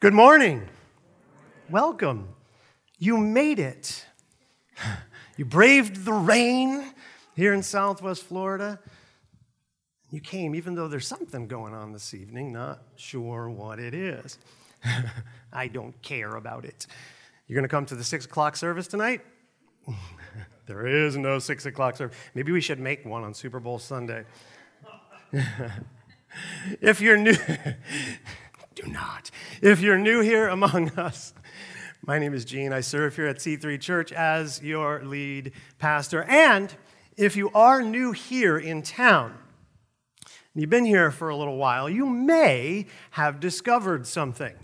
Good morning. Welcome. You made it. You braved the rain here in Southwest Florida. You came, even though there's something going on this evening, not sure what it is. I don't care about it. You're going to come to the six o'clock service tonight? there is no six o'clock service. Maybe we should make one on Super Bowl Sunday. if you're new, do not. If you're new here among us, my name is Gene. I serve here at C3 Church as your lead pastor. And if you are new here in town, and you've been here for a little while, you may have discovered something.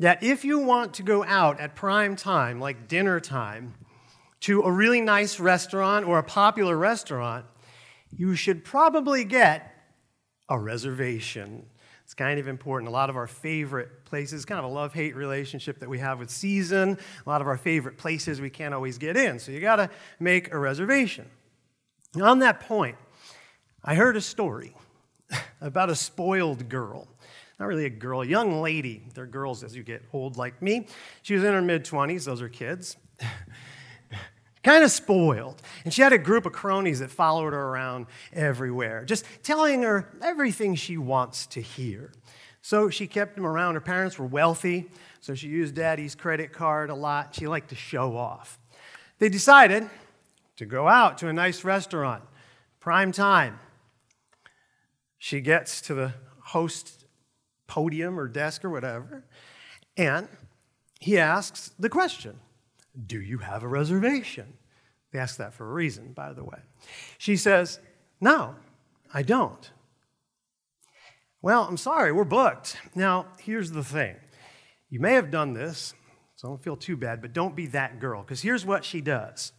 That if you want to go out at prime time, like dinner time, to a really nice restaurant or a popular restaurant, you should probably get a reservation. It's kind of important. A lot of our favorite places, kind of a love hate relationship that we have with season, a lot of our favorite places we can't always get in. So you got to make a reservation. On that point, I heard a story about a spoiled girl. Not really a girl, a young lady. They're girls as you get old, like me. She was in her mid 20s, those are kids. kind of spoiled. And she had a group of cronies that followed her around everywhere, just telling her everything she wants to hear. So she kept them around. Her parents were wealthy, so she used daddy's credit card a lot. She liked to show off. They decided to go out to a nice restaurant, prime time. She gets to the host podium or desk or whatever, and he asks the question Do you have a reservation? They ask that for a reason, by the way. She says, No, I don't. Well, I'm sorry, we're booked. Now, here's the thing you may have done this, so don't feel too bad, but don't be that girl, because here's what she does.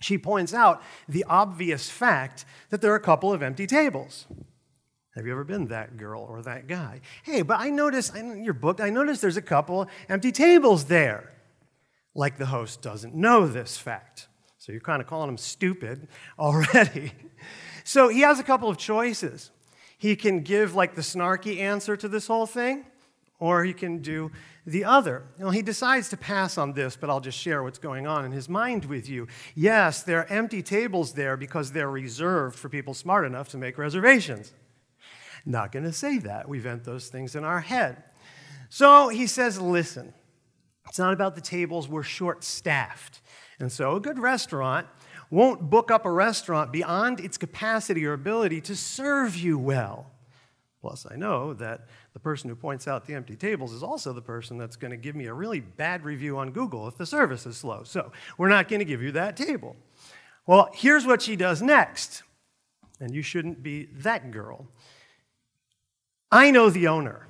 She points out the obvious fact that there are a couple of empty tables. Have you ever been that girl or that guy? Hey, but I noticed, in your book, I noticed there's a couple empty tables there. Like the host doesn't know this fact. So you're kind of calling him stupid already. so he has a couple of choices. He can give like the snarky answer to this whole thing, or he can do the other. Know, he decides to pass on this, but I'll just share what's going on in his mind with you. Yes, there are empty tables there because they're reserved for people smart enough to make reservations. Not going to say that. We vent those things in our head. So he says, listen, it's not about the tables, we're short staffed. And so a good restaurant won't book up a restaurant beyond its capacity or ability to serve you well. Plus, I know that the person who points out the empty tables is also the person that's going to give me a really bad review on Google if the service is slow. So, we're not going to give you that table. Well, here's what she does next. And you shouldn't be that girl. I know the owner.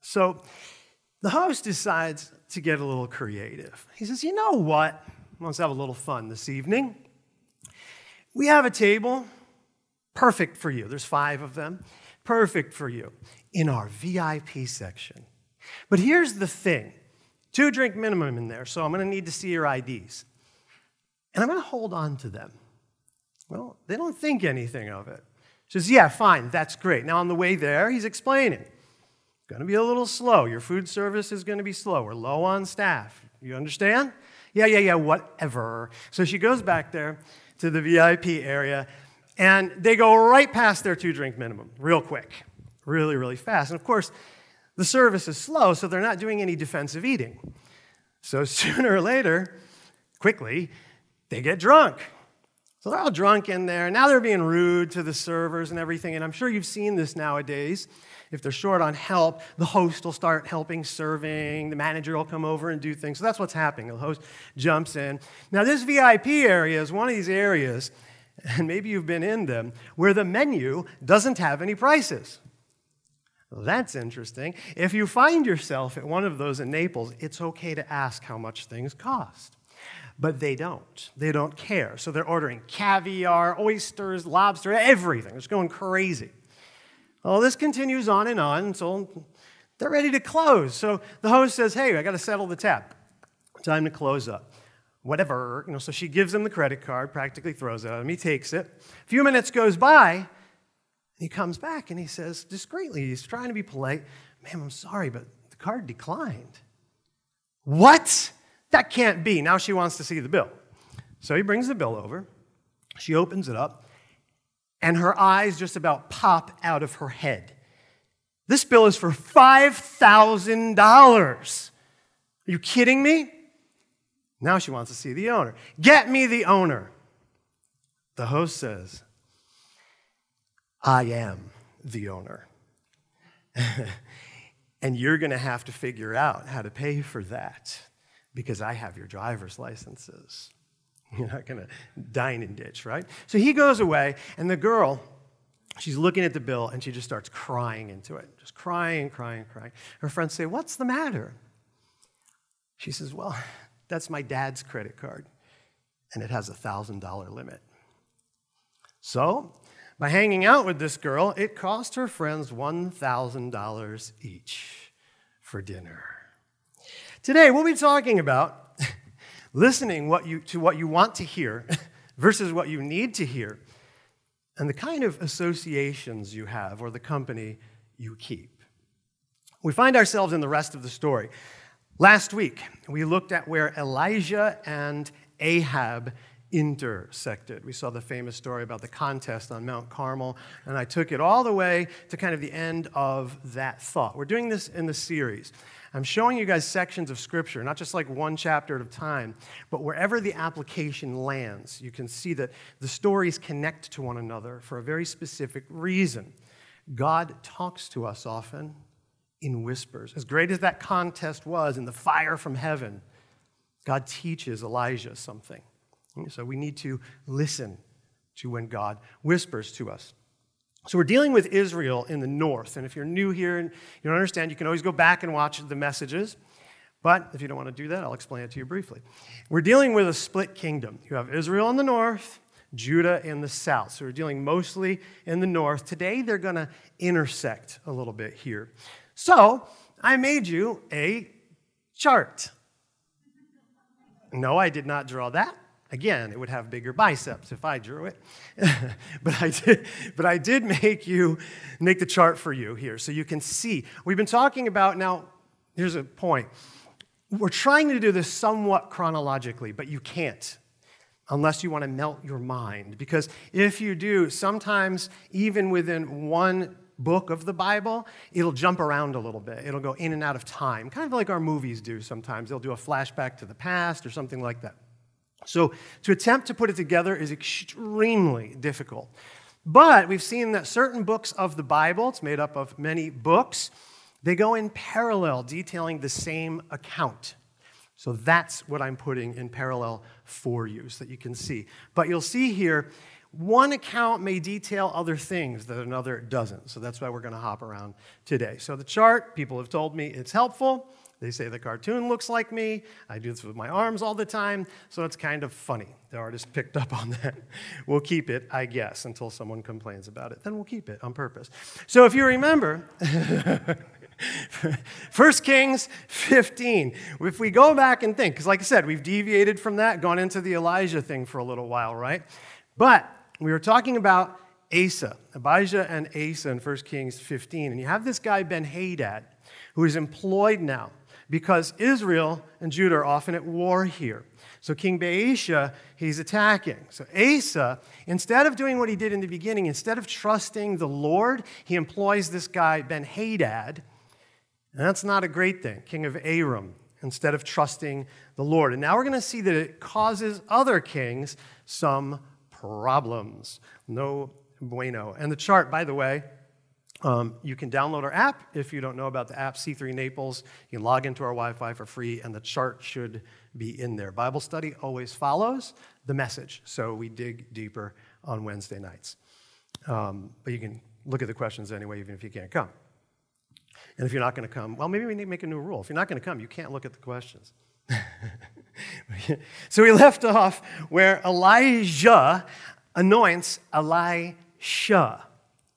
So the host decides to get a little creative. He says, You know what? Let's have a little fun this evening. We have a table perfect for you. There's five of them. Perfect for you in our VIP section. But here's the thing two drink minimum in there, so I'm going to need to see your IDs. And I'm going to hold on to them. Well, they don't think anything of it. She says, Yeah, fine, that's great. Now, on the way there, he's explaining. Going to be a little slow. Your food service is going to be slow. We're low on staff. You understand? Yeah, yeah, yeah, whatever. So she goes back there to the VIP area, and they go right past their two drink minimum, real quick, really, really fast. And of course, the service is slow, so they're not doing any defensive eating. So sooner or later, quickly, they get drunk. So they're all drunk in there. Now they're being rude to the servers and everything. And I'm sure you've seen this nowadays. If they're short on help, the host will start helping serving. The manager will come over and do things. So that's what's happening. The host jumps in. Now, this VIP area is one of these areas, and maybe you've been in them, where the menu doesn't have any prices. Well, that's interesting. If you find yourself at one of those in Naples, it's okay to ask how much things cost. But they don't. They don't care. So they're ordering caviar, oysters, lobster, everything. It's going crazy. Well, this continues on and on until they're ready to close. So the host says, Hey, I got to settle the tab. Time to close up. Whatever. You know, so she gives him the credit card, practically throws it at him. He takes it. A few minutes goes by. and He comes back and he says discreetly, he's trying to be polite, Ma'am, I'm sorry, but the card declined. What? That can't be. Now she wants to see the bill. So he brings the bill over. She opens it up, and her eyes just about pop out of her head. This bill is for $5,000. Are you kidding me? Now she wants to see the owner. Get me the owner. The host says, I am the owner. and you're going to have to figure out how to pay for that because I have your driver's licenses. You're not going to dine and ditch, right? So he goes away, and the girl, she's looking at the bill, and she just starts crying into it, just crying, crying, crying. Her friends say, What's the matter? She says, Well, that's my dad's credit card, and it has a $1,000 limit. So, by hanging out with this girl, it cost her friends $1,000 each for dinner. Today, we'll be talking about listening what you, to what you want to hear versus what you need to hear, and the kind of associations you have or the company you keep. We find ourselves in the rest of the story. Last week, we looked at where Elijah and Ahab intersected. We saw the famous story about the contest on Mount Carmel, and I took it all the way to kind of the end of that thought. We're doing this in the series. I'm showing you guys sections of Scripture, not just like one chapter at a time, but wherever the application lands, you can see that the stories connect to one another for a very specific reason. God talks to us often in whispers. As great as that contest was in the fire from heaven, God teaches Elijah something. So we need to listen to when God whispers to us. So we're dealing with Israel in the north. And if you're new here and you don't understand, you can always go back and watch the messages. But if you don't want to do that, I'll explain it to you briefly. We're dealing with a split kingdom. You have Israel in the north, Judah in the south. So we're dealing mostly in the north. Today, they're going to intersect a little bit here. So I made you a chart. No, I did not draw that. Again, it would have bigger biceps if I drew it. but, I did, but I did make you make the chart for you here so you can see. We've been talking about now, here's a point. We're trying to do this somewhat chronologically, but you can't unless you want to melt your mind. Because if you do, sometimes even within one book of the Bible, it'll jump around a little bit. It'll go in and out of time, kind of like our movies do sometimes. They'll do a flashback to the past or something like that. So, to attempt to put it together is extremely difficult. But we've seen that certain books of the Bible, it's made up of many books, they go in parallel, detailing the same account. So that's what I'm putting in parallel for you so that you can see. But you'll see here one account may detail other things that another doesn't. So that's why we're going to hop around today. So the chart, people have told me it's helpful. They say the cartoon looks like me. I do this with my arms all the time, so it's kind of funny. The artist picked up on that. We'll keep it, I guess, until someone complains about it. Then we'll keep it on purpose. So if you remember, 1 Kings 15. If we go back and think, because like I said, we've deviated from that, gone into the Elijah thing for a little while, right? But we were talking about Asa, Abijah and Asa in 1 Kings 15. And you have this guy, Ben Hadad, who is employed now because Israel and Judah are often at war here. So King Baasha, he's attacking. So Asa, instead of doing what he did in the beginning, instead of trusting the Lord, he employs this guy, Ben Hadad. And that's not a great thing, king of Aram, instead of trusting the Lord. And now we're going to see that it causes other kings some problems. No bueno. And the chart, by the way, um, you can download our app if you don't know about the app, C3 Naples. You can log into our Wi Fi for free, and the chart should be in there. Bible study always follows the message, so we dig deeper on Wednesday nights. Um, but you can look at the questions anyway, even if you can't come. And if you're not going to come, well, maybe we need to make a new rule. If you're not going to come, you can't look at the questions. so we left off where Elijah anoints Elisha.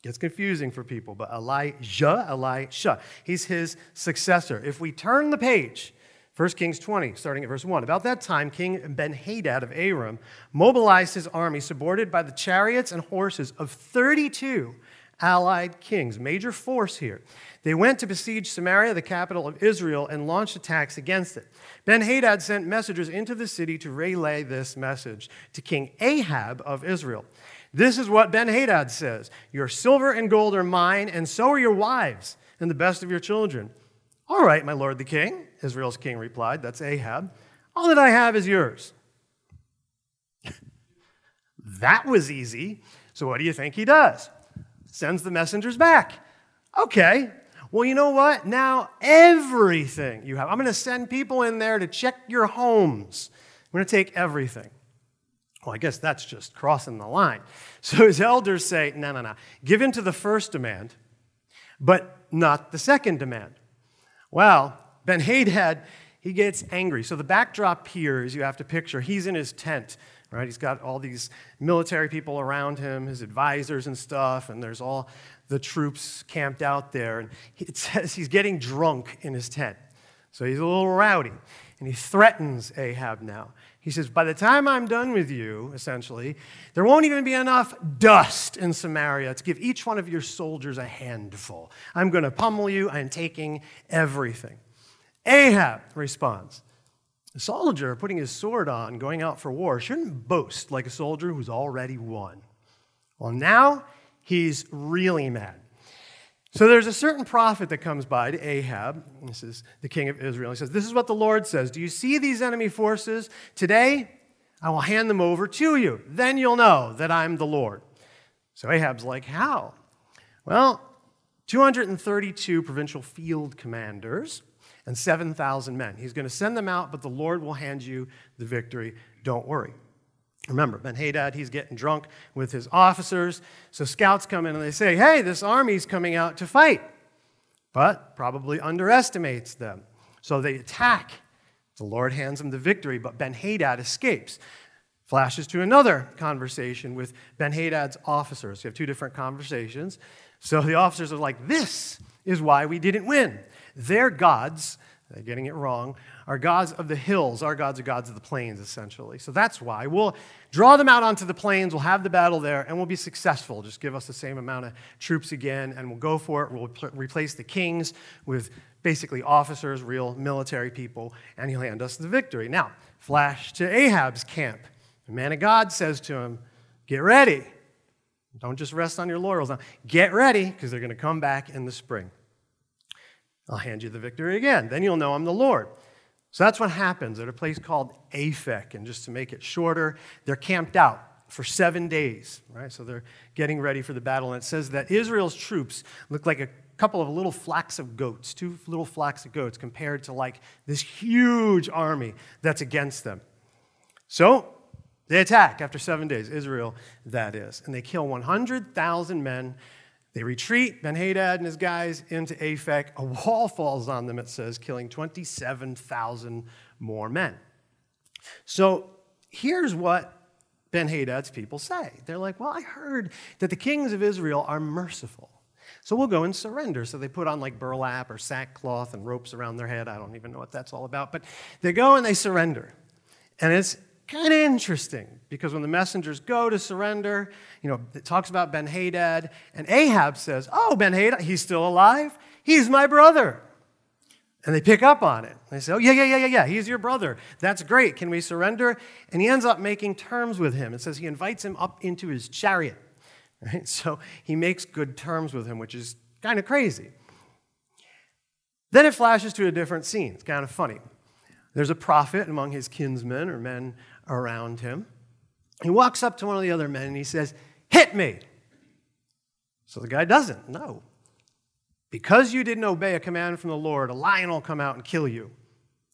Gets confusing for people, but Elijah, Elisha, he's his successor. If we turn the page, 1 Kings 20, starting at verse 1. About that time, King Ben Hadad of Aram mobilized his army, supported by the chariots and horses of 32 allied kings, major force here. They went to besiege Samaria, the capital of Israel, and launched attacks against it. Ben Hadad sent messengers into the city to relay this message to King Ahab of Israel. This is what Ben Hadad says Your silver and gold are mine, and so are your wives, and the best of your children. All right, my lord the king, Israel's king replied. That's Ahab. All that I have is yours. that was easy. So, what do you think he does? Sends the messengers back. Okay, well, you know what? Now everything you have, I'm going to send people in there to check your homes. I'm going to take everything. Well, I guess that's just crossing the line. So his elders say, no, no, no. Give in to the first demand, but not the second demand. Well, Ben Hadad, he gets angry. So the backdrop here is you have to picture he's in his tent, right? He's got all these military people around him, his advisors and stuff, and there's all the troops camped out there. And it says he's getting drunk in his tent. So he's a little rowdy. And he threatens Ahab now. He says, By the time I'm done with you, essentially, there won't even be enough dust in Samaria to give each one of your soldiers a handful. I'm going to pummel you. I'm taking everything. Ahab responds, A soldier putting his sword on, going out for war, shouldn't boast like a soldier who's already won. Well, now he's really mad. So there's a certain prophet that comes by to Ahab. This is the king of Israel. He says, This is what the Lord says Do you see these enemy forces? Today I will hand them over to you. Then you'll know that I'm the Lord. So Ahab's like, How? Well, 232 provincial field commanders and 7,000 men. He's going to send them out, but the Lord will hand you the victory. Don't worry. Remember, Ben Hadad, he's getting drunk with his officers. So scouts come in and they say, hey, this army's coming out to fight, but probably underestimates them. So they attack. The Lord hands them the victory, but Ben Hadad escapes. Flashes to another conversation with Ben Hadad's officers. You have two different conversations. So the officers are like, this is why we didn't win. Their gods they're getting it wrong. Our gods of the hills, our gods are gods of the plains, essentially. So that's why. We'll draw them out onto the plains, we'll have the battle there, and we'll be successful. Just give us the same amount of troops again, and we'll go for it. We'll pl- replace the kings with basically officers, real military people, and he'll hand us the victory. Now, flash to Ahab's camp. The man of God says to him, Get ready. Don't just rest on your laurels. Now, get ready, because they're going to come back in the spring. I'll hand you the victory again. Then you'll know I'm the Lord. So that's what happens at a place called Aphek. And just to make it shorter, they're camped out for seven days, right? So they're getting ready for the battle. And it says that Israel's troops look like a couple of little flocks of goats, two little flocks of goats, compared to like this huge army that's against them. So they attack after seven days, Israel, that is. And they kill 100,000 men they retreat, Ben Hadad and his guys, into Aphek. A wall falls on them, it says, killing 27,000 more men. So here's what Ben Hadad's people say. They're like, Well, I heard that the kings of Israel are merciful. So we'll go and surrender. So they put on like burlap or sackcloth and ropes around their head. I don't even know what that's all about. But they go and they surrender. And it's kind of interesting because when the messengers go to surrender, you know, it talks about Ben Hadad, and Ahab says, Oh, Ben Hadad, he's still alive? He's my brother. And they pick up on it. They say, Oh, yeah, yeah, yeah, yeah, yeah, he's your brother. That's great. Can we surrender? And he ends up making terms with him. It says he invites him up into his chariot. Right? So he makes good terms with him, which is kind of crazy. Then it flashes to a different scene. It's kind of funny. There's a prophet among his kinsmen or men around him. He walks up to one of the other men and he says, Hit me. So the guy doesn't. No. Because you didn't obey a command from the Lord, a lion will come out and kill you.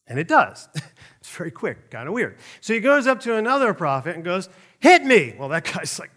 And it does. it's very quick, kind of weird. So he goes up to another prophet and goes, Hit me. Well, that guy's like,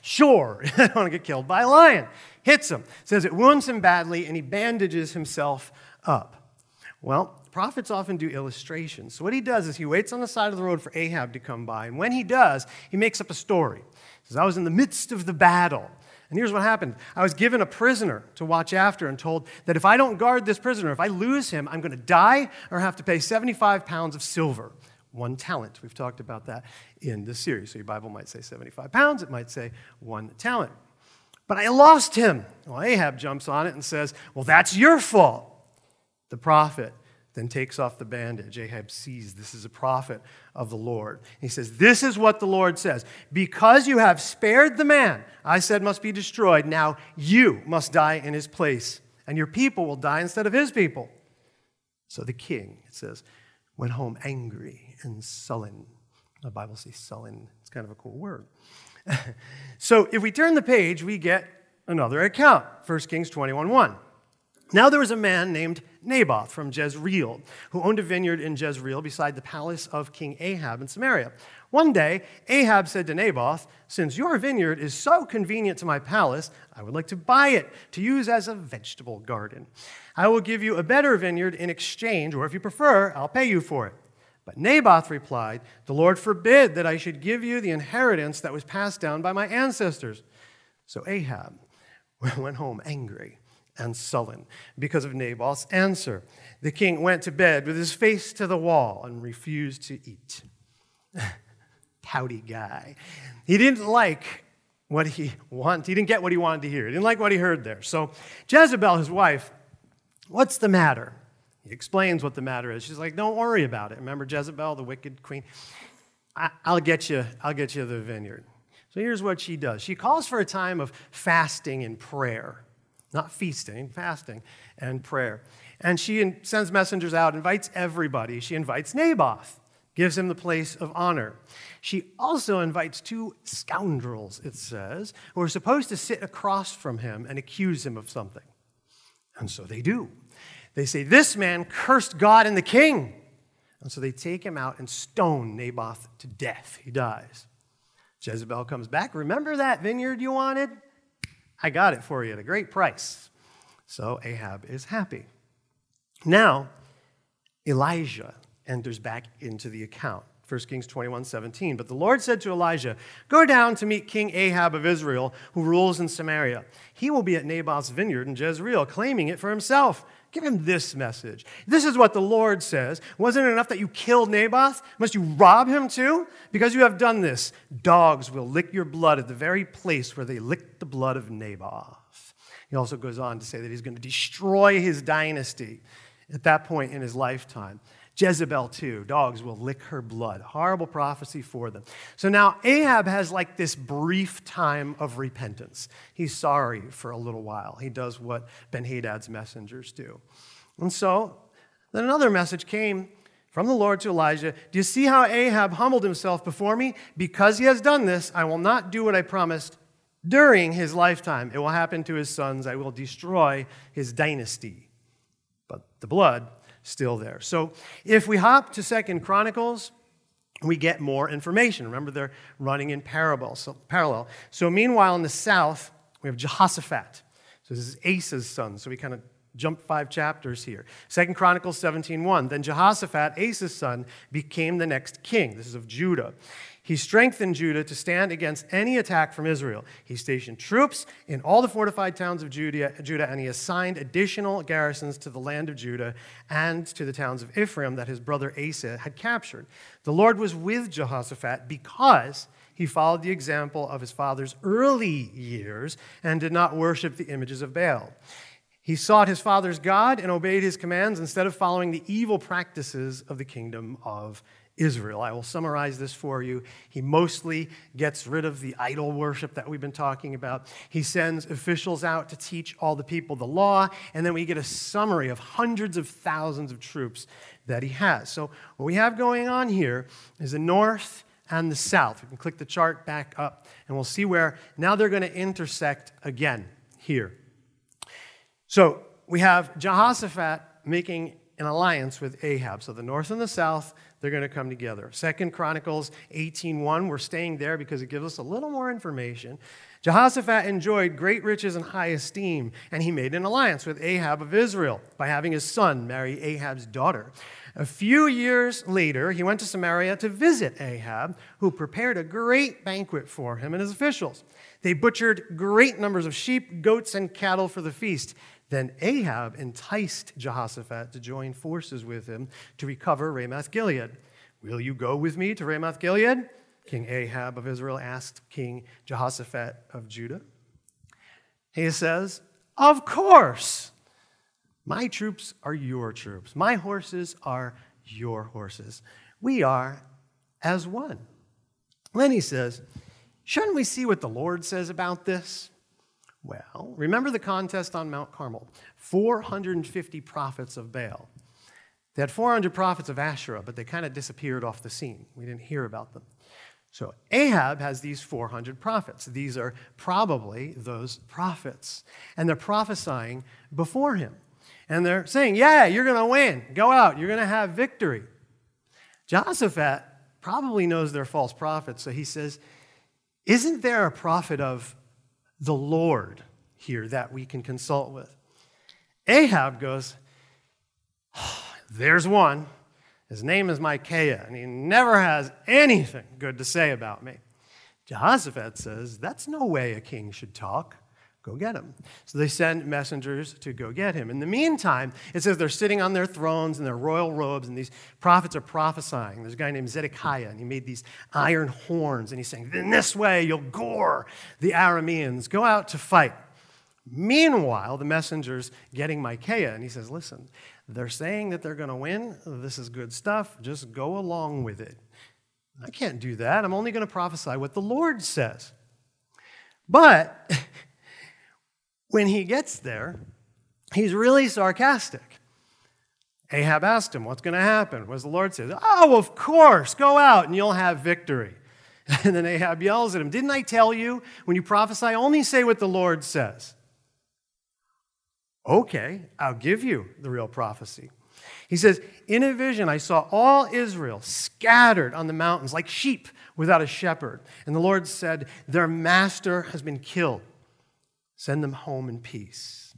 Sure, I don't want to get killed by a lion. Hits him. Says it wounds him badly, and he bandages himself up. Well, prophets often do illustrations. So what he does is he waits on the side of the road for Ahab to come by, and when he does, he makes up a story. He says, I was in the midst of the battle. And here's what happened I was given a prisoner to watch after and told that if I don't guard this prisoner, if I lose him, I'm going to die or have to pay 75 pounds of silver. One talent. We've talked about that in this series. So your Bible might say 75 pounds, it might say one talent. but I lost him. Well, Ahab jumps on it and says, Well, that's your fault. The prophet then takes off the bandage. Ahab sees this is a prophet of the Lord. He says, This is what the Lord says. Because you have spared the man I said must be destroyed, now you must die in his place, and your people will die instead of his people. So the king, it says, went home angry and sullen. The Bible says sullen. It's kind of a cool word. so if we turn the page, we get another account 1 Kings 21 1. Now there was a man named Naboth from Jezreel, who owned a vineyard in Jezreel beside the palace of King Ahab in Samaria. One day, Ahab said to Naboth, Since your vineyard is so convenient to my palace, I would like to buy it to use as a vegetable garden. I will give you a better vineyard in exchange, or if you prefer, I'll pay you for it. But Naboth replied, The Lord forbid that I should give you the inheritance that was passed down by my ancestors. So Ahab went home angry and sullen because of Naboth's answer. The king went to bed with his face to the wall and refused to eat. Pouty guy. He didn't like what he wanted. He didn't get what he wanted to hear. He didn't like what he heard there. So Jezebel, his wife, what's the matter? He explains what the matter is. She's like, don't worry about it. Remember Jezebel, the wicked queen? I, will get you, I'll get you the vineyard. So here's what she does. She calls for a time of fasting and prayer not feasting, fasting and prayer. And she sends messengers out, invites everybody. She invites Naboth, gives him the place of honor. She also invites two scoundrels, it says, who are supposed to sit across from him and accuse him of something. And so they do. They say, This man cursed God and the king. And so they take him out and stone Naboth to death. He dies. Jezebel comes back. Remember that vineyard you wanted? I got it for you at a great price. So Ahab is happy. Now, Elijah enters back into the account. 1 Kings 21 17. But the Lord said to Elijah, Go down to meet King Ahab of Israel, who rules in Samaria. He will be at Naboth's vineyard in Jezreel, claiming it for himself. Give him this message. This is what the Lord says. Wasn't it enough that you killed Naboth? Must you rob him too? Because you have done this, dogs will lick your blood at the very place where they licked the blood of Naboth. He also goes on to say that he's going to destroy his dynasty at that point in his lifetime. Jezebel, too. Dogs will lick her blood. Horrible prophecy for them. So now Ahab has like this brief time of repentance. He's sorry for a little while. He does what Ben Hadad's messengers do. And so then another message came from the Lord to Elijah Do you see how Ahab humbled himself before me? Because he has done this, I will not do what I promised during his lifetime. It will happen to his sons. I will destroy his dynasty. But the blood still there. So if we hop to Second Chronicles, we get more information. Remember, they're running in parallel. So, parallel. so meanwhile, in the south, we have Jehoshaphat. So this is Asa's son. So we kind of jump five chapters here. Second Chronicles 17:1. Then Jehoshaphat, Asa's son, became the next king. This is of Judah. He strengthened Judah to stand against any attack from Israel. He stationed troops in all the fortified towns of Judah, and he assigned additional garrisons to the land of Judah and to the towns of Ephraim that his brother Asa had captured. The Lord was with Jehoshaphat because he followed the example of his father's early years and did not worship the images of Baal. He sought his father's God and obeyed his commands instead of following the evil practices of the kingdom of Israel. I will summarize this for you. He mostly gets rid of the idol worship that we've been talking about. He sends officials out to teach all the people the law, and then we get a summary of hundreds of thousands of troops that he has. So, what we have going on here is the north and the south. We can click the chart back up, and we'll see where now they're going to intersect again here. So, we have Jehoshaphat making an alliance with Ahab. So the north and the south, they're going to come together. Second Chronicles 18:1, we're staying there because it gives us a little more information. Jehoshaphat enjoyed great riches and high esteem, and he made an alliance with Ahab of Israel by having his son marry Ahab's daughter. A few years later, he went to Samaria to visit Ahab, who prepared a great banquet for him and his officials. They butchered great numbers of sheep, goats, and cattle for the feast. Then Ahab enticed Jehoshaphat to join forces with him to recover Ramoth Gilead. Will you go with me to Ramoth Gilead? King Ahab of Israel asked King Jehoshaphat of Judah. He says, Of course. My troops are your troops. My horses are your horses. We are as one. Then he says, Shouldn't we see what the Lord says about this? Well, remember the contest on Mount Carmel 450 prophets of Baal. They had 400 prophets of Asherah, but they kind of disappeared off the scene. We didn't hear about them. So Ahab has these 400 prophets. These are probably those prophets. And they're prophesying before him. And they're saying, Yeah, you're going to win. Go out. You're going to have victory. Jehoshaphat probably knows they're false prophets. So he says, Isn't there a prophet of the Lord here that we can consult with? Ahab goes, There's one. His name is Micaiah, and he never has anything good to say about me. Jehoshaphat says, That's no way a king should talk. Go get him. So they send messengers to go get him. In the meantime, it says they're sitting on their thrones in their royal robes, and these prophets are prophesying. There's a guy named Zedekiah, and he made these iron horns, and he's saying, In this way, you'll gore the Arameans. Go out to fight. Meanwhile, the messenger's getting Micaiah, and he says, Listen, they're saying that they're going to win. This is good stuff. Just go along with it. I can't do that. I'm only going to prophesy what the Lord says. But When he gets there, he's really sarcastic. Ahab asked him, What's going to happen? What does the Lord say? Oh, of course, go out and you'll have victory. And then Ahab yells at him, Didn't I tell you when you prophesy, only say what the Lord says? Okay, I'll give you the real prophecy. He says, In a vision, I saw all Israel scattered on the mountains like sheep without a shepherd. And the Lord said, Their master has been killed Send them home in peace.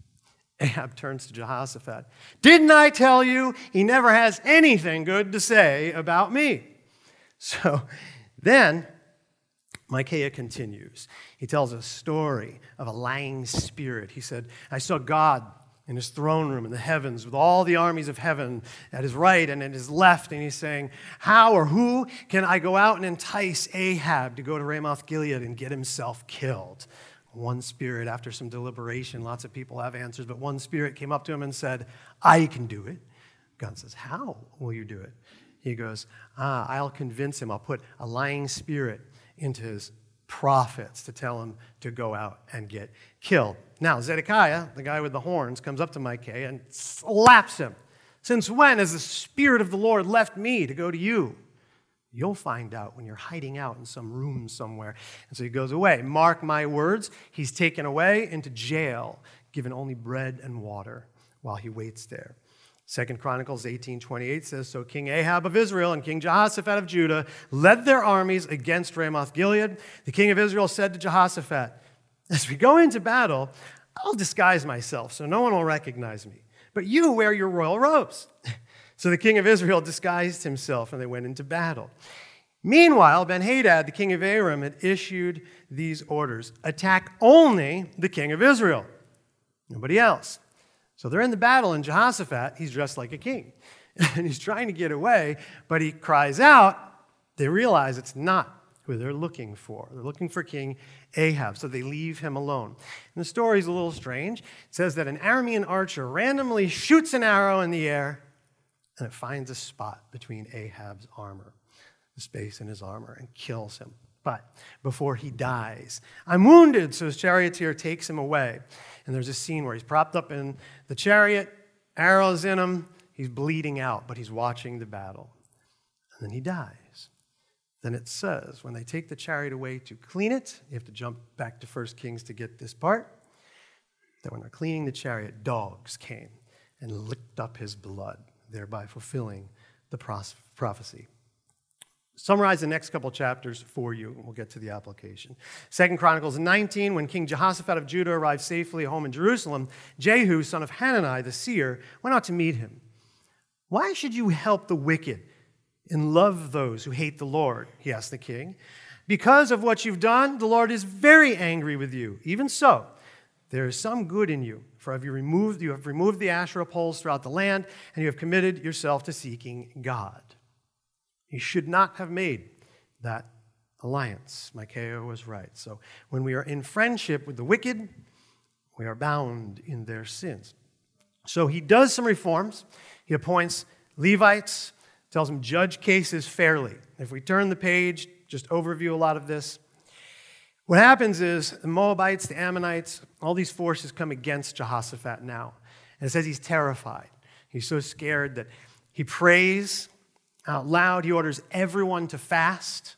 Ahab turns to Jehoshaphat. Didn't I tell you he never has anything good to say about me? So then Micaiah continues. He tells a story of a lying spirit. He said, I saw God in his throne room in the heavens with all the armies of heaven at his right and at his left. And he's saying, How or who can I go out and entice Ahab to go to Ramoth Gilead and get himself killed? One spirit, after some deliberation, lots of people have answers, but one spirit came up to him and said, I can do it. God says, How will you do it? He goes, Ah, I'll convince him. I'll put a lying spirit into his prophets to tell him to go out and get killed. Now, Zedekiah, the guy with the horns, comes up to Micaiah and slaps him. Since when has the Spirit of the Lord left me to go to you? You'll find out when you're hiding out in some room somewhere. And so he goes away. Mark my words, he's taken away into jail, given only bread and water while he waits there. Second Chronicles 18:28 says, So King Ahab of Israel and King Jehoshaphat of Judah led their armies against Ramoth Gilead. The king of Israel said to Jehoshaphat, As we go into battle, I'll disguise myself so no one will recognize me. But you wear your royal robes. So the king of Israel disguised himself and they went into battle. Meanwhile, Ben Hadad, the king of Aram, had issued these orders attack only the king of Israel, nobody else. So they're in the battle, and Jehoshaphat, he's dressed like a king. And he's trying to get away, but he cries out. They realize it's not who they're looking for. They're looking for King Ahab, so they leave him alone. And the story's a little strange. It says that an Aramean archer randomly shoots an arrow in the air and it finds a spot between Ahab's armor, the space in his armor, and kills him. But before he dies, I'm wounded, so his charioteer takes him away. And there's a scene where he's propped up in the chariot, arrows in him, he's bleeding out, but he's watching the battle. And then he dies. Then it says, when they take the chariot away to clean it, you have to jump back to 1 Kings to get this part, that when they're cleaning the chariot, dogs came and licked up his blood thereby fulfilling the prophecy. Summarize the next couple chapters for you, and we'll get to the application. Second Chronicles 19, when King Jehoshaphat of Judah arrived safely home in Jerusalem, Jehu, son of Hanani, the seer, went out to meet him. Why should you help the wicked and love those who hate the Lord? He asked the king. Because of what you've done, the Lord is very angry with you. Even so, there is some good in you, for have you, removed, you have removed the Asherah poles throughout the land, and you have committed yourself to seeking God. You should not have made that alliance. Micaiah was right. So when we are in friendship with the wicked, We are bound in their sins. So he does some reforms. He appoints Levites, tells them judge cases fairly. If we turn the page, just overview a lot of this. What happens is the Moabites, the Ammonites, all these forces come against Jehoshaphat now. And it says he's terrified. He's so scared that he prays out loud. He orders everyone to fast.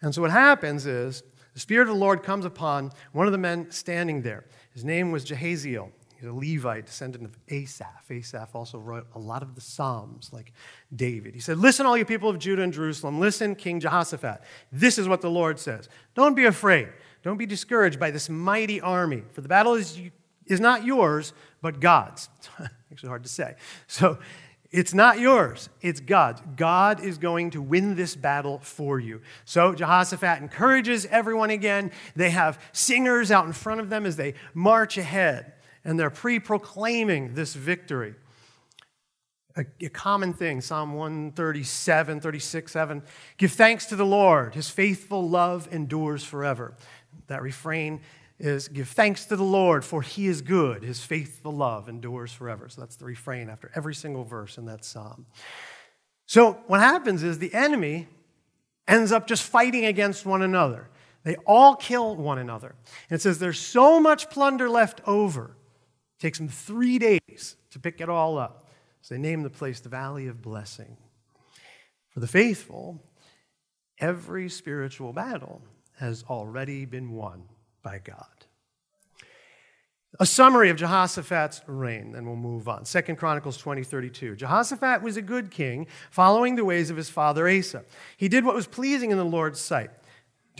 And so what happens is the Spirit of the Lord comes upon one of the men standing there. His name was Jahaziel. He's a Levite, descendant of Asaph. Asaph also wrote a lot of the Psalms, like David. He said, Listen, all you people of Judah and Jerusalem. Listen, King Jehoshaphat. This is what the Lord says. Don't be afraid. Don't be discouraged by this mighty army, for the battle is, is not yours, but God's. It's Actually, hard to say. So, it's not yours, it's God's. God is going to win this battle for you. So Jehoshaphat encourages everyone again. They have singers out in front of them as they march ahead and they're pre proclaiming this victory. A, a, common thing, Psalm 137, 36, 7. Give thanks to the Lord, his faithful love endures forever. That refrain is give thanks to the Lord, for he is good, his faithful love endures forever. So that's the refrain after every single verse in that psalm. So what happens is the enemy ends up just fighting against one another. They all kill one another. And it says there's so much plunder left over takes them three days to pick it all up. So they name the place the Valley of Blessing. For the faithful, every spiritual battle has already been won by God. A summary of Jehoshaphat's reign, then we'll move on. Second Chronicles 20, 32. Jehoshaphat was a good king, following the ways of his father Asa. He did what was pleasing in the Lord's sight.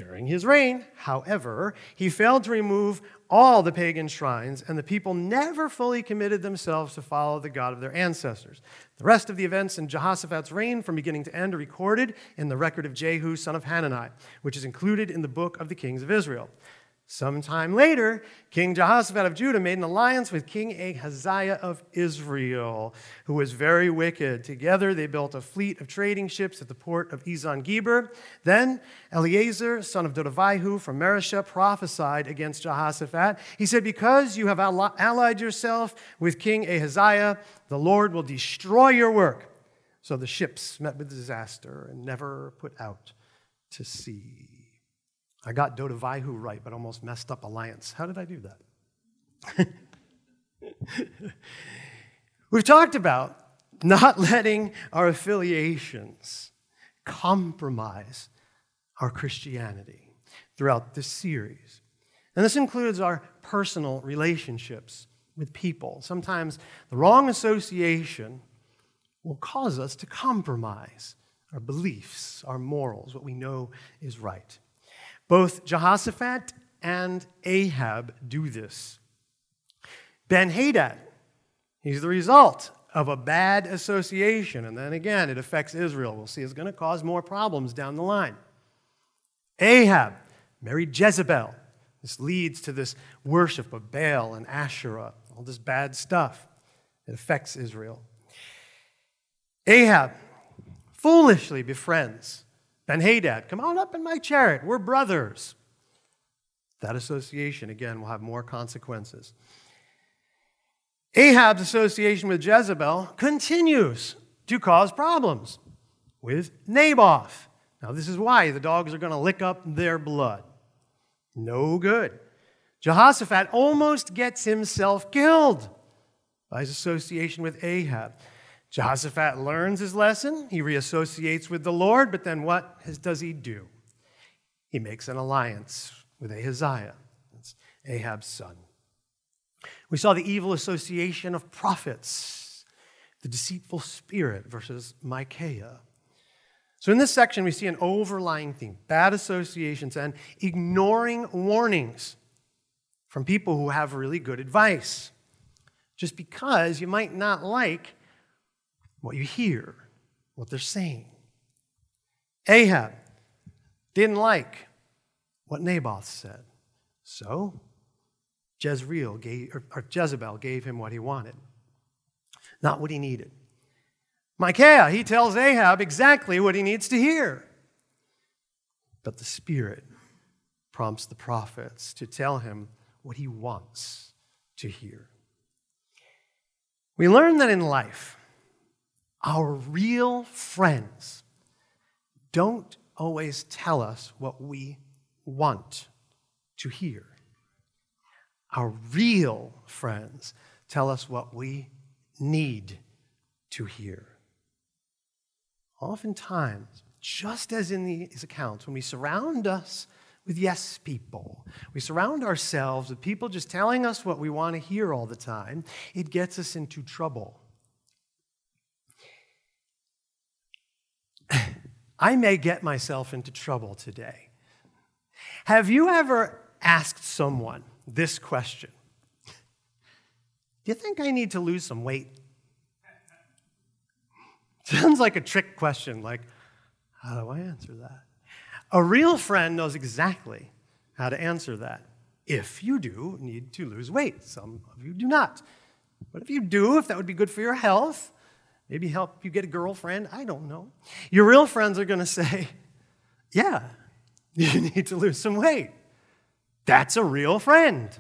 During his reign, however, he failed to remove all the pagan shrines, and the people never fully committed themselves to follow the God of their ancestors. The rest of the events in Jehoshaphat's reign, from beginning to end, are recorded in the record of Jehu, son of Hanani, which is included in the book of the kings of Israel. Sometime later, King Jehoshaphat of Judah made an alliance with King Ahaziah of Israel, who was very wicked. Together, they built a fleet of trading ships at the port of Ezion Geber. Then Eleazar, son of Dodavahu from Mareshah, prophesied against Jehoshaphat. He said, Because you have allied yourself with King Ahaziah, the Lord will destroy your work. So the ships met with disaster and never put out to sea. I got Dodavahu right, but almost messed up Alliance. How did I do that? We've talked about not letting our affiliations compromise our Christianity throughout this series. And this includes our personal relationships with people. Sometimes the wrong association will cause us to compromise our beliefs, our morals, what we know is right. Both Jehoshaphat and Ahab do this. Ben Hadad, he's the result of a bad association. And then again, it affects Israel. We'll see it's going to cause more problems down the line. Ahab married Jezebel. This leads to this worship of Baal and Asherah, all this bad stuff. It affects Israel. Ahab foolishly befriends Ben Hadad, come on up in my chariot. We're brothers. That association, again, will have more consequences. Ahab's association with Jezebel continues to cause problems with Naboth. Now, this is why the dogs are going to lick up their blood. No good. Jehoshaphat almost gets himself killed by his association with Ahab. Jehoshaphat learns his lesson. He reassociates with the Lord, but then what does he do? He makes an alliance with Ahaziah, that's Ahab's son. We saw the evil association of prophets, the deceitful spirit versus Micaiah. So, in this section, we see an overlying theme bad associations and ignoring warnings from people who have really good advice. Just because you might not like what you hear, what they're saying. Ahab didn't like what Naboth said. So Jezreel gave, or Jezebel gave him what he wanted, not what he needed. Micaiah, he tells Ahab exactly what he needs to hear. But the Spirit prompts the prophets to tell him what he wants, to hear. We learn that in life, our real friends don't always tell us what we want to hear. Our real friends tell us what we need to hear. Oftentimes, just as in these accounts, when we surround us with yes people, we surround ourselves with people just telling us what we want to hear all the time, it gets us into trouble. I may get myself into trouble today. Have you ever asked someone this question? Do you think I need to lose some weight? Sounds like a trick question, like, how do I answer that? A real friend knows exactly how to answer that. If you do need to lose weight, some of you do not. But if you do, if that would be good for your health, maybe help you get a girlfriend, I don't know. Your real friends are going to say, yeah, you need to lose some weight. That's a real friend.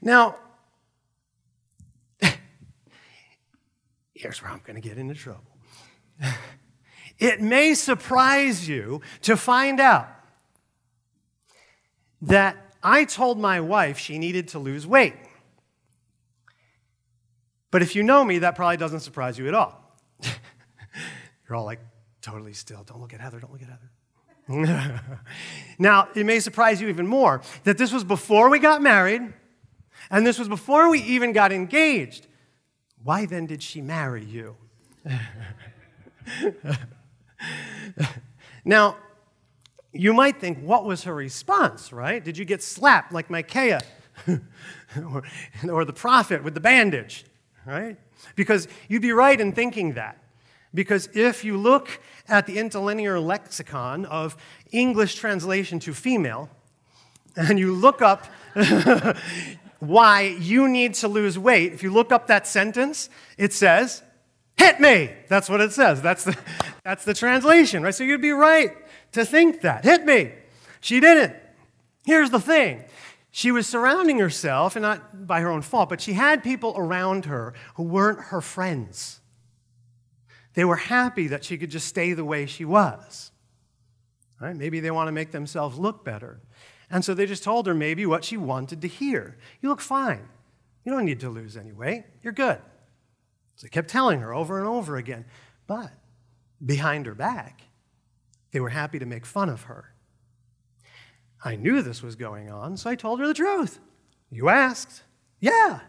Now, here's where I'm going to get into trouble. it may surprise you to find out that I told my wife she needed to lose weight. But if you know me, that probably doesn't surprise you at all. You're all like, totally still. Don't look at Heather, don't look at Heather. now, it may surprise you even more that this was before we got married, and this was before we even got engaged. Why then did she marry you? now, you might think, what was her response, right? Did you get slapped like Micaiah or, or the prophet with the bandage, right? Because you'd be right in thinking that. Because if you look at the interlinear lexicon of English translation to female, and you look up why you need to lose weight, if you look up that sentence, it says, hit me. That's what it says. That's the, that's the translation, right? So you'd be right to think that. Hit me. She didn't. Here's the thing she was surrounding herself, and not by her own fault, but she had people around her who weren't her friends. They were happy that she could just stay the way she was. Right? Maybe they want to make themselves look better. And so they just told her maybe what she wanted to hear. You look fine. You don't need to lose any weight. You're good. So they kept telling her over and over again. But behind her back, they were happy to make fun of her. I knew this was going on, so I told her the truth. You asked. Yeah.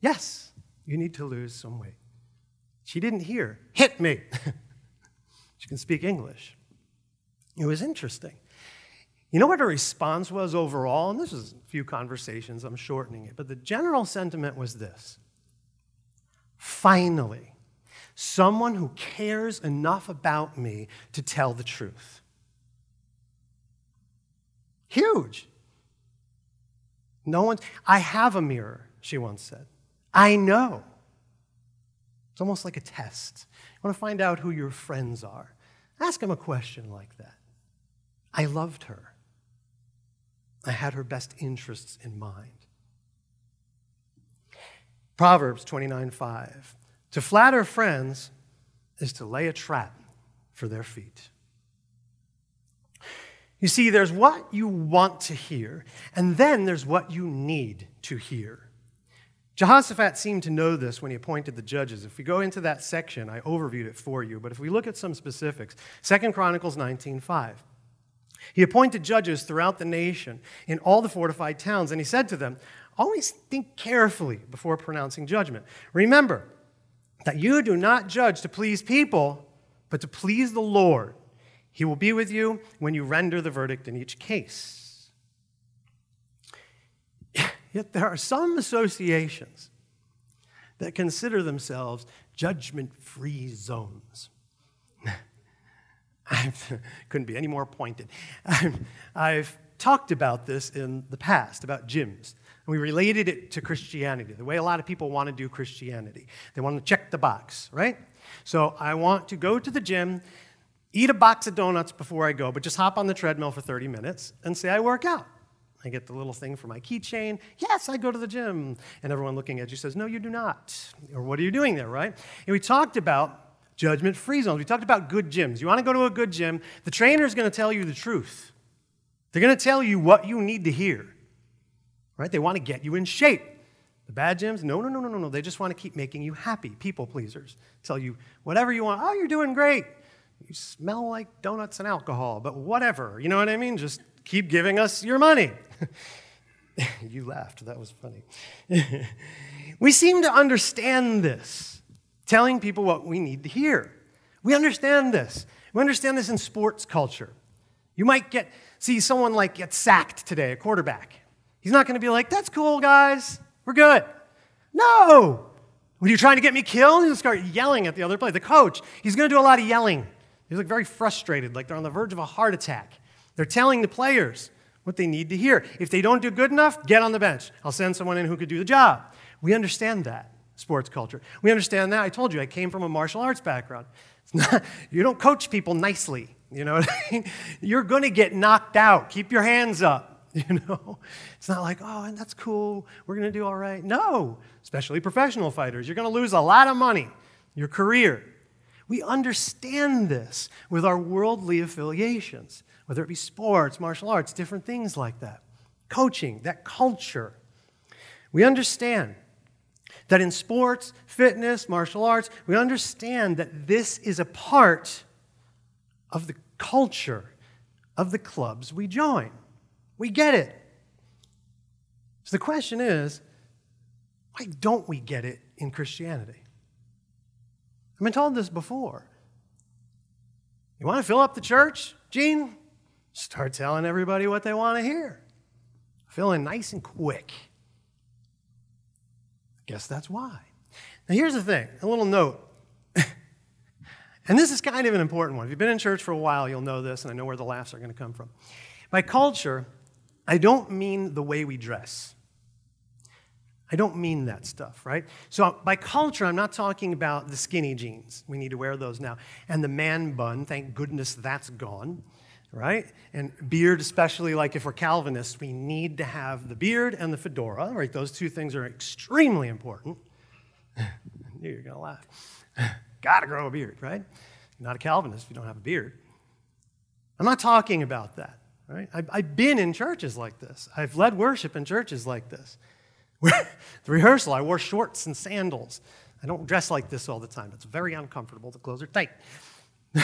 Yes, you need to lose some weight. She didn't hear, hit me. she can speak English. It was interesting. You know what her response was overall? And this is a few conversations, I'm shortening it, but the general sentiment was this Finally, someone who cares enough about me to tell the truth. Huge. No one, I have a mirror, she once said. I know. It's almost like a test. You want to find out who your friends are. Ask them a question like that. I loved her. I had her best interests in mind. Proverbs 29 5. To flatter friends is to lay a trap for their feet. You see, there's what you want to hear, and then there's what you need to hear. Jehoshaphat seemed to know this when he appointed the judges. If we go into that section, I overviewed it for you, but if we look at some specifics, 2 Chronicles 19:5. He appointed judges throughout the nation in all the fortified towns, and he said to them, Always think carefully before pronouncing judgment. Remember that you do not judge to please people, but to please the Lord. He will be with you when you render the verdict in each case. Yet there are some associations that consider themselves judgment free zones. I couldn't be any more pointed. I've talked about this in the past, about gyms. And we related it to Christianity, the way a lot of people want to do Christianity. They want to check the box, right? So I want to go to the gym, eat a box of donuts before I go, but just hop on the treadmill for 30 minutes and say I work out. I get the little thing for my keychain. Yes, I go to the gym. And everyone looking at you says, No, you do not. Or what are you doing there, right? And we talked about judgment free zones. We talked about good gyms. You want to go to a good gym, the trainer is going to tell you the truth. They're going to tell you what you need to hear, right? They want to get you in shape. The bad gyms, no, no, no, no, no, no. They just want to keep making you happy. People pleasers. Tell you whatever you want. Oh, you're doing great. You smell like donuts and alcohol, but whatever. You know what I mean? Just keep giving us your money. you laughed. That was funny. we seem to understand this, telling people what we need to hear. We understand this. We understand this in sports culture. You might get see someone like get sacked today, a quarterback. He's not going to be like, "That's cool, guys. We're good." No. When you're trying to get me killed, he'll start yelling at the other player. The coach, he's going to do a lot of yelling. They look very frustrated, like they're on the verge of a heart attack. They're telling the players what they need to hear. If they don't do good enough, get on the bench. I'll send someone in who could do the job. We understand that, sports culture. We understand that. I told you, I came from a martial arts background. Not, you don't coach people nicely. You know I mean? You're going to get knocked out. Keep your hands up. You know, it's not like, oh, and that's cool. We're going to do all right. No, especially professional fighters. You're going to lose a lot of money, your career. We understand this with our worldly affiliations, whether it be sports, martial arts, different things like that. Coaching, that culture. We understand that in sports, fitness, martial arts, we understand that this is a part of the culture of the clubs we join. We get it. So the question is why don't we get it in Christianity? I've been told this before. You want to fill up the church, Gene? Start telling everybody what they want to hear. Fill in nice and quick. Guess that's why. Now, here's the thing a little note. and this is kind of an important one. If you've been in church for a while, you'll know this, and I know where the laughs are going to come from. By culture, I don't mean the way we dress. I don't mean that stuff, right? So by culture, I'm not talking about the skinny jeans. We need to wear those now. And the man bun, thank goodness that's gone, right? And beard, especially like if we're Calvinists, we need to have the beard and the fedora, right? Those two things are extremely important. You're going to laugh. Gotta grow a beard, right? You're not a Calvinist if you don't have a beard. I'm not talking about that, right? I've been in churches like this, I've led worship in churches like this the rehearsal, I wore shorts and sandals. I don't dress like this all the time. It's very uncomfortable. The clothes are tight.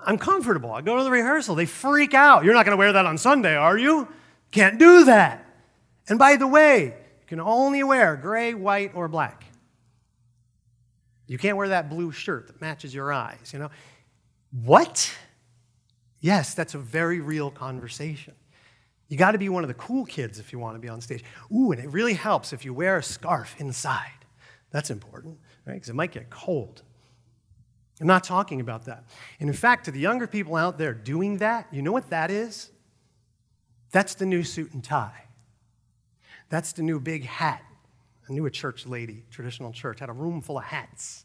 I'm comfortable. I go to the rehearsal. They freak out. You're not going to wear that on Sunday, are you? Can't do that. And by the way, you can only wear gray, white, or black. You can't wear that blue shirt that matches your eyes, you know? What? Yes, that's a very real conversation. You got to be one of the cool kids if you want to be on stage. Ooh, and it really helps if you wear a scarf inside. That's important, right? Because it might get cold. I'm not talking about that. And in fact, to the younger people out there doing that, you know what that is? That's the new suit and tie. That's the new big hat. I knew a church lady, traditional church, had a room full of hats.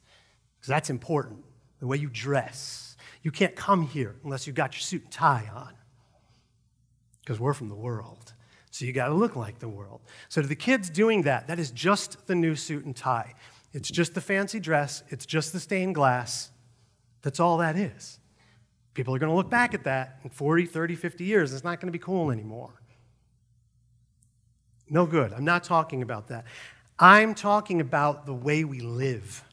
Because that's important, the way you dress. You can't come here unless you've got your suit and tie on because we're from the world. So you got to look like the world. So to the kids doing that, that is just the new suit and tie. It's just the fancy dress, it's just the stained glass. That's all that is. People are going to look back at that in 40, 30, 50 years. It's not going to be cool anymore. No good. I'm not talking about that. I'm talking about the way we live.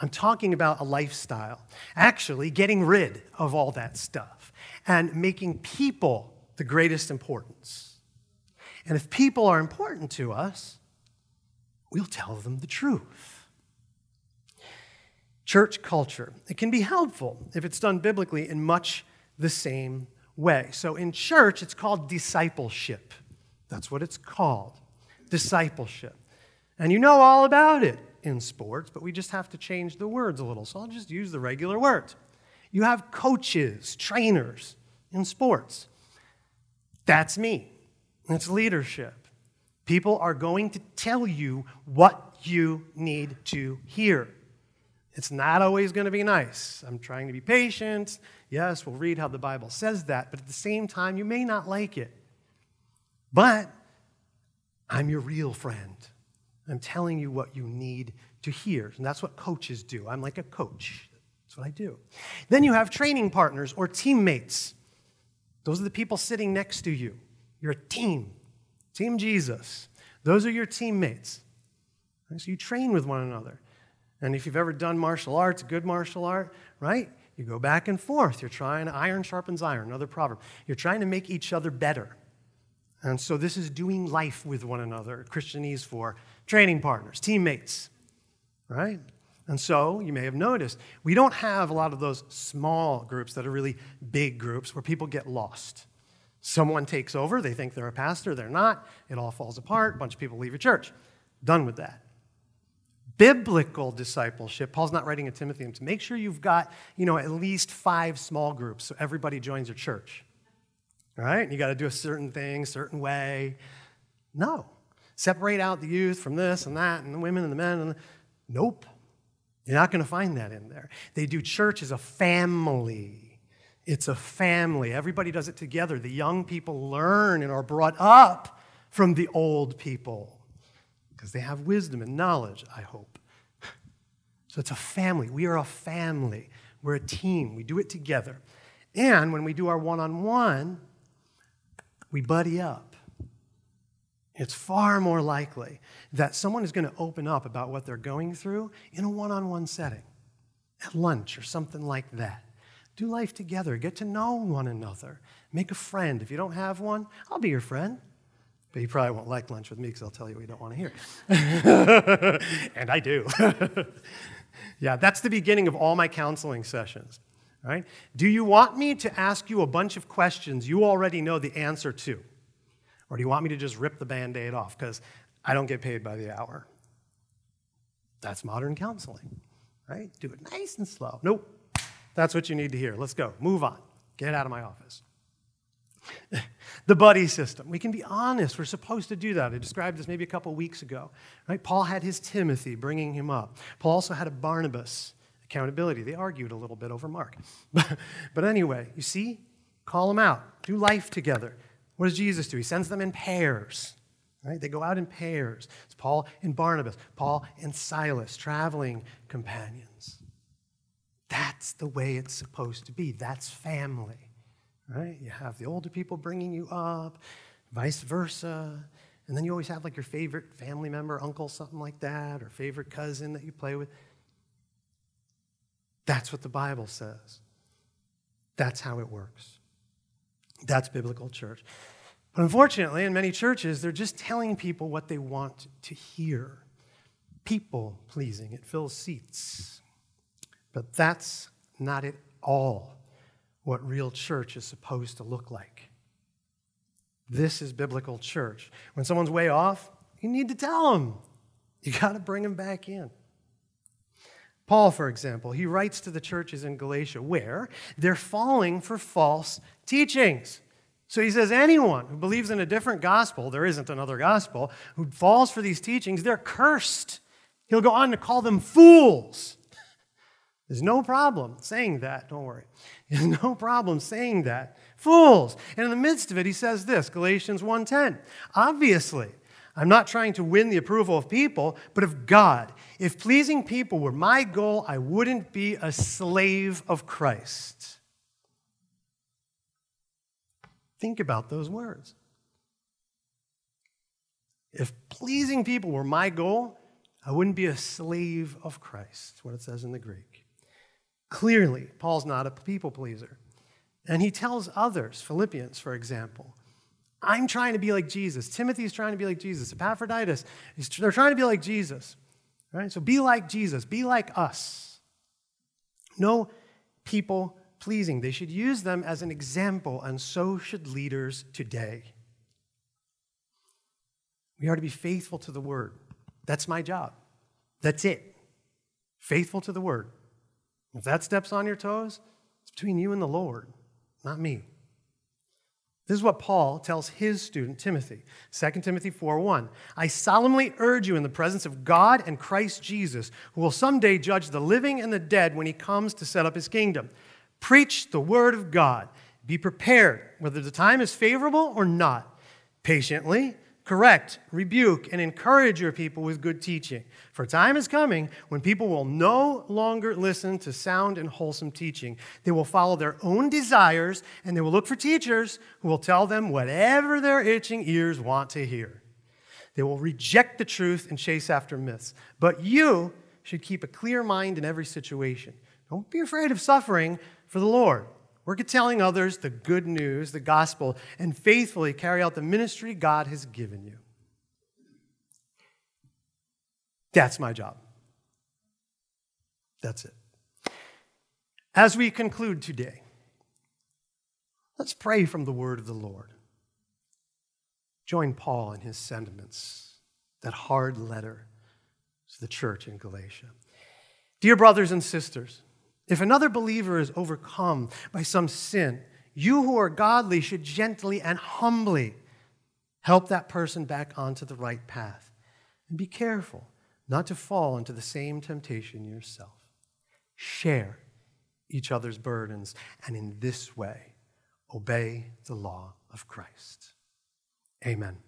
I'm talking about a lifestyle. Actually, getting rid of all that stuff and making people the greatest importance. And if people are important to us, we'll tell them the truth. Church culture, it can be helpful if it's done biblically in much the same way. So in church, it's called discipleship. That's what it's called discipleship. And you know all about it in sports, but we just have to change the words a little. So I'll just use the regular words. You have coaches, trainers in sports. That's me. That's leadership. People are going to tell you what you need to hear. It's not always going to be nice. I'm trying to be patient. Yes, we'll read how the Bible says that, but at the same time, you may not like it. But I'm your real friend. I'm telling you what you need to hear. And that's what coaches do. I'm like a coach. That's what I do. Then you have training partners or teammates. Those are the people sitting next to you. You're a team, Team Jesus. Those are your teammates. So you train with one another. And if you've ever done martial arts, good martial art, right? You go back and forth. You're trying, iron sharpens iron, another proverb. You're trying to make each other better. And so this is doing life with one another. Christianese for training partners, teammates, right? And so you may have noticed we don't have a lot of those small groups that are really big groups where people get lost. Someone takes over, they think they're a pastor, they're not, it all falls apart, a bunch of people leave your church. Done with that biblical discipleship, Paul's not writing to Timothy to make sure you've got, you know, at least five small groups so everybody joins your church. Right? You got to do a certain thing, certain way. No. Separate out the youth from this and that and the women and the men and the... nope. You're not going to find that in there. They do church as a family. It's a family. Everybody does it together. The young people learn and are brought up from the old people because they have wisdom and knowledge, I hope. So it's a family. We are a family. We're a team. We do it together. And when we do our one on one, we buddy up. It's far more likely that someone is going to open up about what they're going through in a one on one setting, at lunch or something like that. Do life together, get to know one another, make a friend. If you don't have one, I'll be your friend. But you probably won't like lunch with me because I'll tell you what you don't want to hear. and I do. yeah, that's the beginning of all my counseling sessions. Right? Do you want me to ask you a bunch of questions you already know the answer to? Or do you want me to just rip the band aid off? Because I don't get paid by the hour. That's modern counseling, right? Do it nice and slow. Nope. That's what you need to hear. Let's go. Move on. Get out of my office. the buddy system. We can be honest. We're supposed to do that. I described this maybe a couple weeks ago. Right? Paul had his Timothy bringing him up. Paul also had a Barnabas accountability. They argued a little bit over Mark. but anyway, you see, call them out. Do life together. What does Jesus do? He sends them in pairs. Right? They go out in pairs. It's Paul and Barnabas, Paul and Silas, traveling companions. That's the way it's supposed to be. That's family right? You have the older people bringing you up, vice versa. And then you always have like your favorite family member, uncle, something like that, or favorite cousin that you play with. That's what the Bible says. That's how it works. That's biblical church. But unfortunately, in many churches, they're just telling people what they want to hear. People pleasing, it fills seats. But that's not at all what real church is supposed to look like. This is biblical church. When someone's way off, you need to tell them. You got to bring them back in. Paul, for example, he writes to the churches in Galatia where they're falling for false teachings. So he says, anyone who believes in a different gospel, there isn't another gospel, who falls for these teachings, they're cursed. He'll go on to call them fools. There's no problem saying that, don't worry. There's no problem saying that. Fools. And in the midst of it, he says this, Galatians 1:10. Obviously, I'm not trying to win the approval of people, but of God. If pleasing people were my goal, I wouldn't be a slave of Christ. Think about those words. If pleasing people were my goal, I wouldn't be a slave of Christ, That's what it says in the Greek. Clearly, Paul's not a people pleaser. And he tells others, Philippians, for example, I'm trying to be like Jesus. Timothy's trying to be like Jesus. Epaphroditus, they're trying to be like Jesus. Right? So be like Jesus. Be like us. No people pleasing. They should use them as an example, and so should leaders today. We are to be faithful to the word. That's my job. That's it. Faithful to the word. If that steps on your toes, it's between you and the Lord, not me. This is what Paul tells his student Timothy. 2 Timothy 4:1. I solemnly urge you in the presence of God and Christ Jesus, who will someday judge the living and the dead when he comes to set up his kingdom. Preach the word of God. Be prepared, whether the time is favorable or not. Patiently correct, rebuke, and encourage your people with good teaching. For time is coming when people will no longer listen to sound and wholesome teaching. They will follow their own desires, and they will look for teachers who will tell them whatever their itching ears want to hear. They will reject the truth and chase after myths. But you should keep a clear mind in every situation. Don't be afraid of suffering for the Lord. At telling others the good news, the gospel, and faithfully carry out the ministry God has given you. That's my job. That's it. As we conclude today, let's pray from the word of the Lord. Join Paul in his sentiments, that hard letter to the church in Galatia. Dear brothers and sisters, if another believer is overcome by some sin, you who are godly should gently and humbly help that person back onto the right path. And be careful not to fall into the same temptation yourself. Share each other's burdens, and in this way, obey the law of Christ. Amen.